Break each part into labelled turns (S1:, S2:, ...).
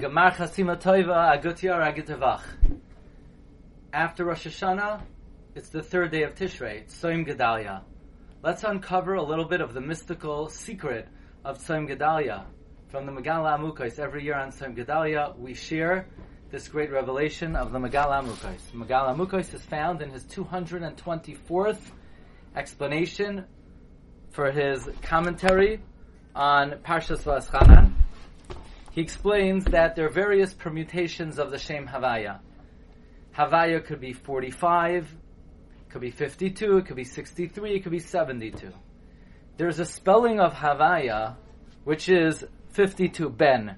S1: Gemar Chasima Toiva Agutyar Agitavach. After Rosh Hashanah, it's the third day of Tishrei, Tzoim Gedalia. Let's uncover a little bit of the mystical secret of Tzoim Gedalia. From the Megaleh Amukos, every year on Tzoim Gedalia, we share this great revelation of the Megaleh Amukos. Megaleh Amukos is found in his 224th explanation for his commentary on Parshas Va'aschanan. He explains that there are various permutations of the Shem Havaya. Havaya could be 45, could be 52, it could be 63, it could be 72. There's a spelling of Havaya which is 52 Ben.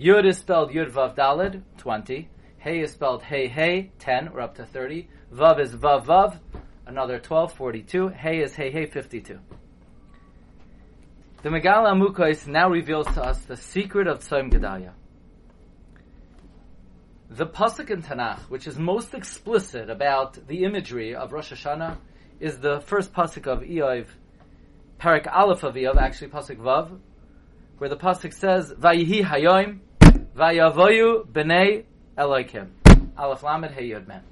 S1: Yud is spelled Yud Vav Dalid, 20. Hey is spelled Hey Hey, 10, we're up to 30. Vav is Vav Vav, another 12, 42. Hey is Hey Hey, 52. The Megaleh Amukos now reveals to us the secret of Tzoim Gedalia. The pasuk in Tanakh, which is most explicit about the imagery of Rosh Hashanah, is the first pasuk of Iyov, Parak Aleph of actually pasuk Vav, where the pasuk says, "Vayihi Hayoim, Vayavoyu Bnei Eloikim." Aleph Lamed Hey Yod Mem.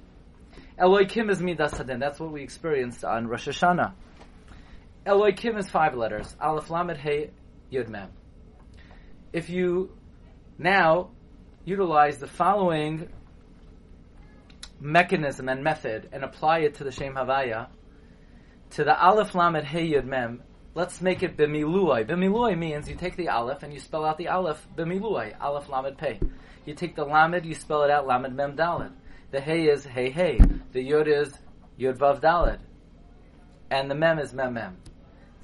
S1: Eloikim is Midas Hadin. That's what we experienced on Rosh Hashanah. Eloikim is five letters. Aleph Lamed Hey Yud Mem. If you now utilize the following mechanism and method and apply it to the Shem Havaya, to the Aleph Lamed Hey Yud Mem, let's make it Bimiluai. Bimiluai means you take the Aleph and you spell out the Aleph Bimiluai, Aleph Lamed Pei. You take the Lamed, you spell it out Lamed Mem Daled. The Hey is Hey Hey. The Yud is Yud Vav Daled. And the Mem is Mem Mem.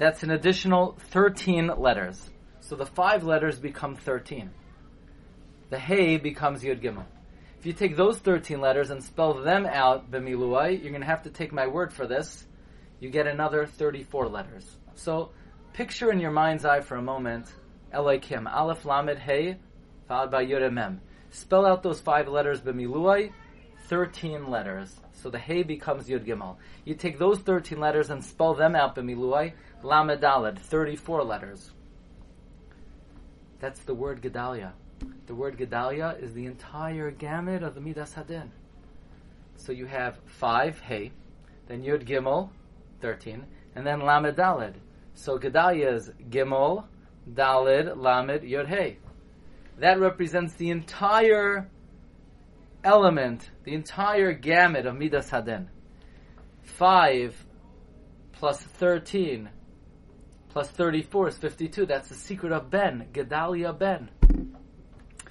S1: That's an additional 13 letters. So the five letters become 13. The Hey becomes Yud Gimel. If you take those 13 letters and spell them out, Bemiluai, you're going to have to take my word for this. You get another 34 letters. So picture in your mind's eye for a moment, Elohim, Aleph Lamed Hey, followed by Yud Mem. Spell out those five letters, Bemiluai, 13 letters. So the Hey becomes Yud Gimel. You take those 13 letters and spell them out, Bemiluai, Lamed Daled, 34 letters. That's the word Gedalia. The word Gedalia is the entire gamut of the Midas Hadin. So you have five Hey, then Yud Gimel, 13, and then Lamed Daled. So Gedalia is Gimel, Daled, Lamed, Yud Hey. That represents the entire element, the entire gamut of Midas Hadin. 5 plus 13 plus 34 is 52. That's the secret of Ben, Gedalia Ben.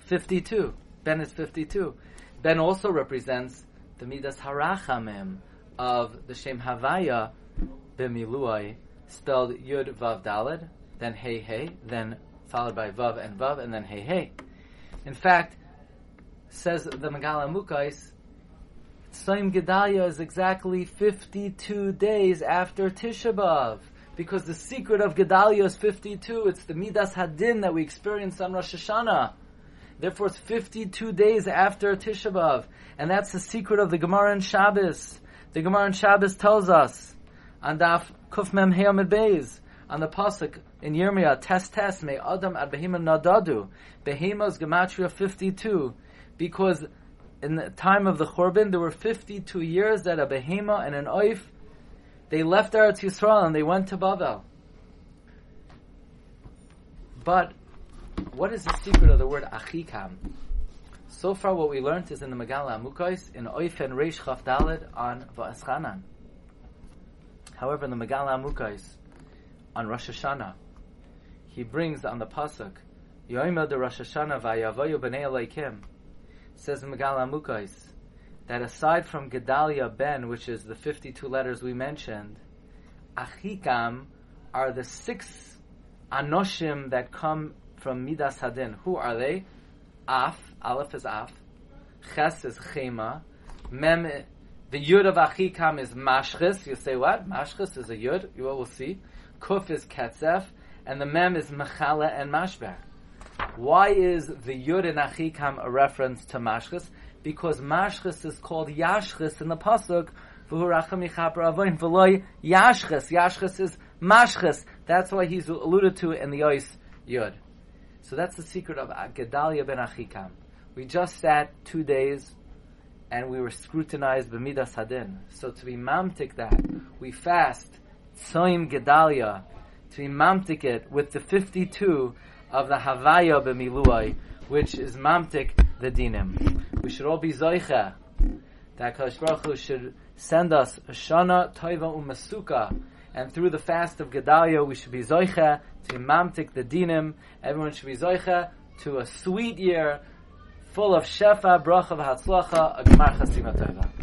S1: 52. Ben is 52. Ben also represents the Midas Harachamim of the Shem Havaya Bimiluai, spelled Yud Vav Daled, then Hey Hey, then followed by Vav and Vav, and then Hey Hey. In fact, says the Megaleh Amukos, Tzoim Gedalia is exactly 52 days after Tisha B'Av. Because the secret of Gedalia is 52. It's the Midas Hadin that we experience on Rosh Hashanah. Therefore, it's 52 days after Tisha B'Av. And that's the secret of the Gemara in Shabbos. The Gemara in Shabbos tells us, on Daf Kuf Mem Heomid Beis, on the Pasuk in Yirmiyah, Test Test, May Adam Ad Behema Nadadu. Behemo's Gematria 52. Because in the time of the Churban, there were 52 years that a Behema and an Oif, they left Eretz Yisrael and they went to Bavel. But what is the secret of the word achikam? So far, what we learned is in the Megaleh Amukos in Oifen Reish Chaf on Va'aschanan. However, in the Megaleh Amukos on Rosh Hashanah, he brings on the pasuk Yoimel de Rosh Hashanah Vayavoyu Bnei Elokim. Says Megaleh that aside from Gedalia Ben, which is the fifty-two letters we mentioned, Achikam are the six anoshim that come from Midas Hadin. Who are they? Af, Aleph is Af, Ches is Chema, Mem, the Yud of Achikam is Mashchis. You say what? Mashchis is a Yud. You will see. Kuf is Ketzef, and the Mem is Mechala and Mashber. Why is the Yud in Achikam a reference to Mashchis? Because Mashchis is called Yashchis in the Pasuk, Yashchis. Yashchis is Mashchis. That's why he's alluded to in the Ois Yud. So that's the secret of Gedalia ben Achikam. We just sat two days and we were scrutinized b'midas hadin. So to be mamtik that, we fast tzoim gedalia, to be mamtik it with the 52 of the havaya b'miluai, which is mamtik the dinim. We should all be zoicha that Kadosh Baruch Hu should send us a shana toiva umasuka, and through the fast of Gedalia we should be zoicha to mamtik the dinim. Everyone should be zoicha to a sweet year full of shefa, bracha, v'hatzlacha, a gemar chasima.